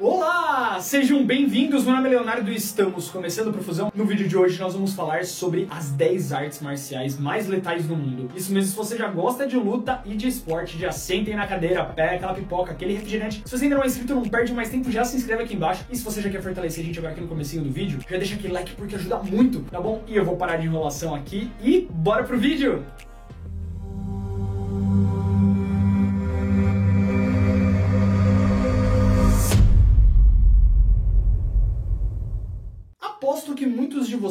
Olá! Sejam bem-vindos, meu nome é Leonardo e estamos começando a Profusão. No vídeo de hoje nós vamos falar sobre as 10 artes marciais mais letais do mundo. Isso mesmo, se você já gosta de luta e de esporte, já sentem na cadeira, pega aquela pipoca, aquele refrigerante. Se você ainda não é inscrito, não perde mais tempo, já se inscreve aqui embaixo. E se você já quer fortalecer a gente agora aqui no comecinho do vídeo, já deixa aquele like porque ajuda muito, tá bom? E eu vou parar de enrolação aqui e bora pro vídeo!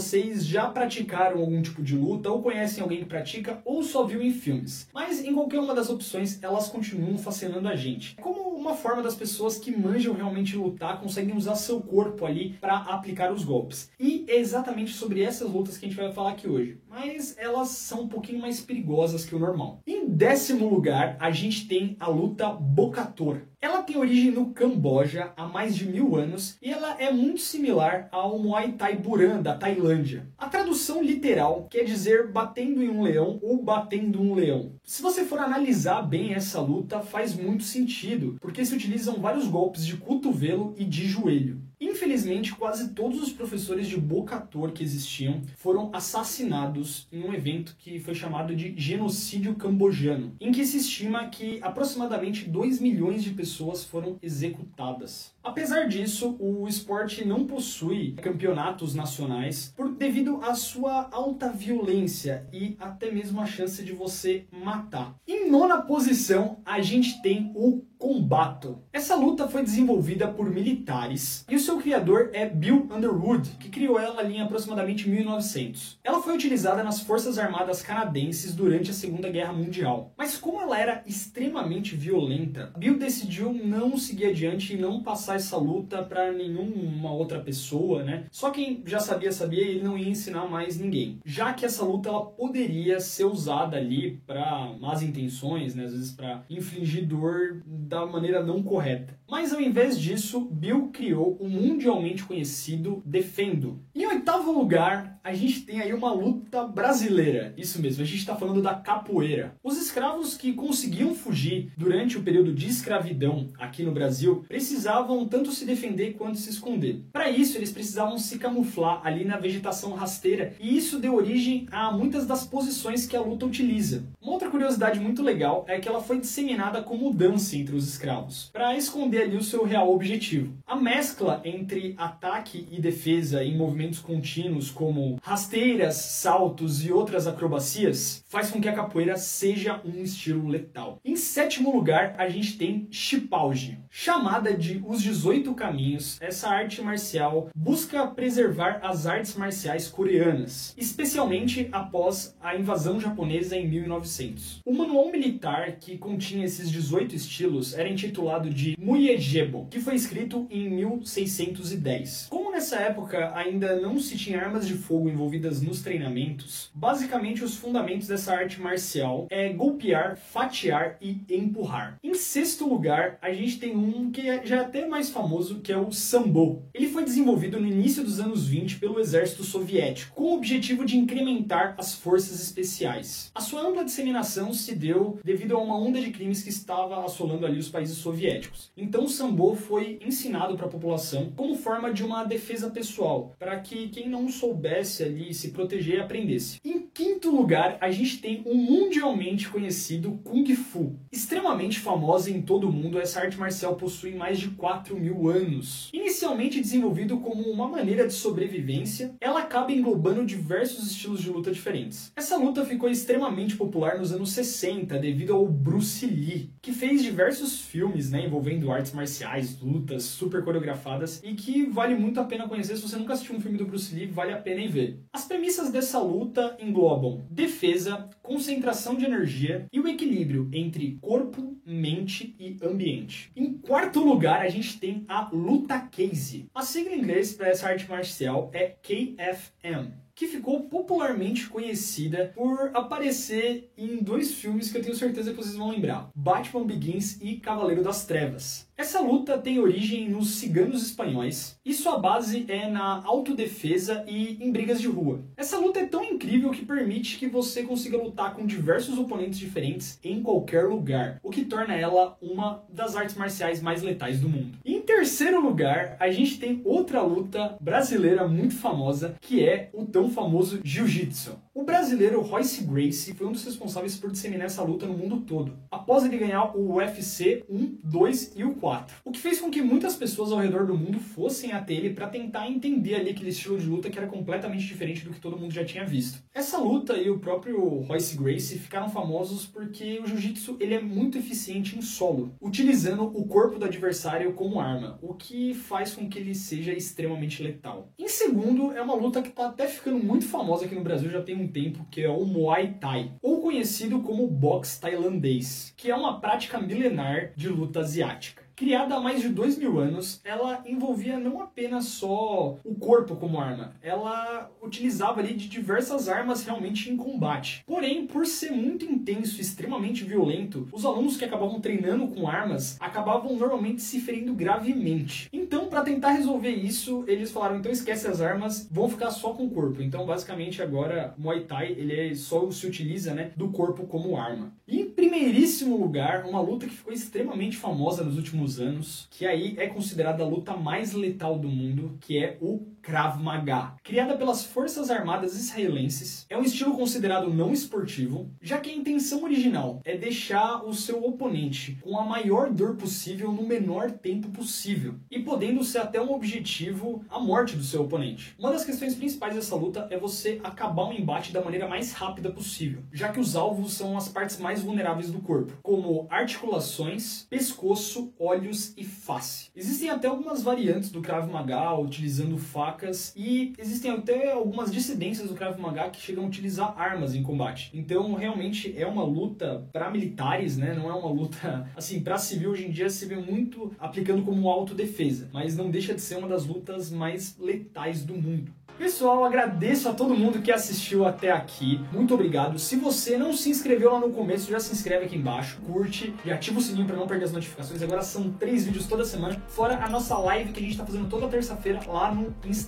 Vocês já praticaram algum tipo de luta, ou conhecem alguém que pratica, ou só viu em filmes. Mas em qualquer uma das opções, elas continuam fascinando a gente. Como uma forma das pessoas que manjam realmente lutar conseguem usar seu corpo ali para aplicar os golpes. E é exatamente sobre essas lutas que a gente vai falar aqui hoje. Mas elas são um pouquinho mais perigosas que o normal. Em décimo lugar, a gente tem a luta Bokator. Ela tem origem no Camboja há mais de mil anos e ela é muito similar ao Muay Thai Buran da Tailândia. A tradução literal quer dizer batendo em um leão ou batendo um leão. Se você for analisar bem essa luta, faz muito sentido, porque se utilizam vários golpes de cotovelo e de joelho. Infelizmente, quase todos os professores de Bocator que existiam foram assassinados em um evento que foi chamado de genocídio cambojano, em que se estima que aproximadamente 2 milhões de pessoas foram executadas. Apesar disso, o esporte não possui campeonatos nacionais por devido à sua alta violência e até mesmo a chance de você matar. Em nona posição, a gente tem o Combato. Essa luta foi desenvolvida por militares e o seu criador é Bill Underwood, que criou ela em aproximadamente 1900. Ela foi utilizada nas Forças Armadas Canadenses durante a Segunda Guerra Mundial. Mas como ela era extremamente violenta, Bill decidiu não seguir adiante e não passar essa luta para nenhuma outra pessoa, né? Só quem já sabia sabia e ele não ia ensinar mais ninguém. Já que essa luta ela poderia ser usada ali para más intenções, né? Às vezes para infligir dor da maneira não correta. Mas ao invés disso, Bill criou o mundialmente conhecido Defendo. Em oitavo lugar, a gente tem aí uma luta brasileira. Isso mesmo, a gente está falando da capoeira. Os escravos que conseguiam fugir durante o período de escravidão aqui no Brasil precisavam tanto se defender quanto se esconder. Para isso, eles precisavam se camuflar ali na vegetação rasteira, e isso deu origem a muitas das posições que a luta utiliza. Uma outra curiosidade muito legal é que ela foi disseminada como dança entre os escravos, para esconder ali o seu real objetivo. A mescla entre ataque e defesa em movimentos contínuos, como rasteiras, saltos e outras acrobacias, faz com que a capoeira seja um estilo letal. Em sétimo lugar, a gente tem Chipauge. Chamada de Os 18 Caminhos, essa arte marcial busca preservar as artes marciais coreanas, especialmente após a invasão japonesa em 1900. O manual militar que continha esses 18 estilos era intitulado de Muyejebo, que foi escrito em 1610. Como nessa época ainda não se tinha armas de fogo envolvidas nos treinamentos, basicamente os fundamentos dessa arte marcial é golpear, fatiar e empurrar. Em sexto lugar, a gente tem um que é, já até mais famoso, que é o Sambo. Ele foi desenvolvido no início dos anos 20 pelo exército soviético, com o objetivo de incrementar as forças especiais. A sua ampla disseminação se deu devido a uma onda de crimes que estava assolando ali os países soviéticos. Então o Sambo foi ensinado para a população como forma de uma defesa pessoal, para que quem não soubesse ali se proteger aprendesse. Em quinto lugar, a gente tem o mundialmente conhecido Kung Fu. Extremamente famosa em todo o mundo, essa arte marcial possui mais de 4 mil anos. Inicialmente desenvolvido como uma maneira de sobrevivência, ela acaba englobando diversos estilos de luta diferentes. Essa luta ficou extremamente popular nos anos 60 devido ao Bruce Lee, que fez diversos filmes né, envolvendo artes marciais, lutas super coreografadas e que vale muito a pena conhecer. Se você nunca assistiu um filme do Bruce Lee, vale a pena ir ver. As premissas dessa luta englobam defesa, concentração de energia e o equilíbrio entre corpo, mente e ambiente. Em quarto lugar, a gente tem a luta case. A sigla em inglês para essa arte marcial é KFM que ficou popularmente conhecida por aparecer em dois filmes que eu tenho certeza que vocês vão lembrar: Batman Begins e Cavaleiro das Trevas. Essa luta tem origem nos ciganos espanhóis e sua base é na autodefesa e em brigas de rua. Essa luta é tão incrível que permite que você consiga lutar com diversos oponentes diferentes em qualquer lugar, o que torna ela uma das artes marciais mais letais do mundo. E terceiro lugar, a gente tem outra luta brasileira muito famosa, que é o tão famoso Jiu-Jitsu. O brasileiro Royce Gracie foi um dos responsáveis por disseminar essa luta no mundo todo, após ele ganhar o UFC 1, 2 e o 4. O que fez com que muitas pessoas ao redor do mundo fossem até ele para tentar entender ali aquele estilo de luta que era completamente diferente do que todo mundo já tinha visto. Essa luta e o próprio Royce Gracie ficaram famosos porque o jiu-jitsu ele é muito eficiente em solo, utilizando o corpo do adversário como arma, o que faz com que ele seja extremamente letal. Em segundo, é uma luta que está até ficando muito famosa aqui no Brasil já tem um tempo, que é o Muay Thai, ou conhecido como boxe tailandês, que é uma prática milenar de luta asiática. Criada há mais de dois mil anos, ela envolvia não apenas só o corpo como arma, ela utilizava ali de diversas armas realmente em combate. Porém, por ser muito intenso e extremamente violento, os alunos que acabavam treinando com armas acabavam normalmente se ferindo gravemente. Então, para tentar resolver isso, eles falaram: então esquece as armas, vão ficar só com o corpo. Então, basicamente, agora Muay Thai ele é, só se utiliza né, do corpo como arma. E primeiríssimo lugar, uma luta que ficou extremamente famosa nos últimos anos, que aí é considerada a luta mais letal do mundo, que é o Krav Maga. Criada pelas Forças Armadas Israelenses, é um estilo considerado não esportivo, já que a intenção original é deixar o seu oponente com a maior dor possível no menor tempo possível, e podendo ser até um objetivo a morte do seu oponente. Uma das questões principais dessa luta é você acabar o embate da maneira mais rápida possível, já que os alvos são as partes mais vulneráveis do corpo, como articulações, pescoço, olhos e face. Existem até algumas variantes do Krav Maga utilizando facas facas e existem até algumas dissidências do Krav Maga que chegam a utilizar armas em combate. Então, realmente é uma luta para militares, né? Não é uma luta assim para civil hoje em dia se vê muito aplicando como autodefesa, mas não deixa de ser uma das lutas mais letais do mundo. Pessoal, agradeço a todo mundo que assistiu até aqui. Muito obrigado. Se você não se inscreveu lá no começo, já se inscreve aqui embaixo, curte e ativa o sininho para não perder as notificações. Agora são três vídeos toda semana, fora a nossa live que a gente está fazendo toda terça-feira lá no Instagram.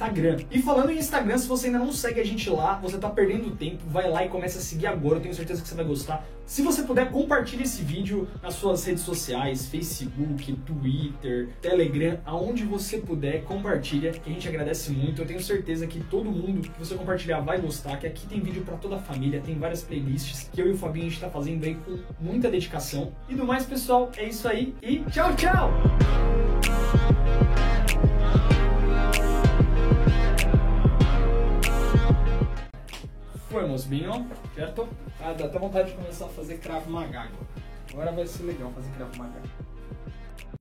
E falando em Instagram, se você ainda não segue a gente lá, você está perdendo tempo, vai lá e começa a seguir agora. Eu tenho certeza que você vai gostar. Se você puder, compartilhe esse vídeo nas suas redes sociais, Facebook, Twitter, Telegram, aonde você puder, compartilha, que a gente agradece muito. Eu tenho certeza que todo mundo que você compartilhar vai gostar, que aqui tem vídeo para toda a família, tem várias playlists que eu e o Fabinho a gente tá fazendo aí com muita dedicação. E do mais, pessoal, é isso aí e tchau, tchau! Foi, moçbinho, certo? Ah, dá até vontade de começar a fazer Krav Maga agora. Vai ser legal fazer Krav Maga.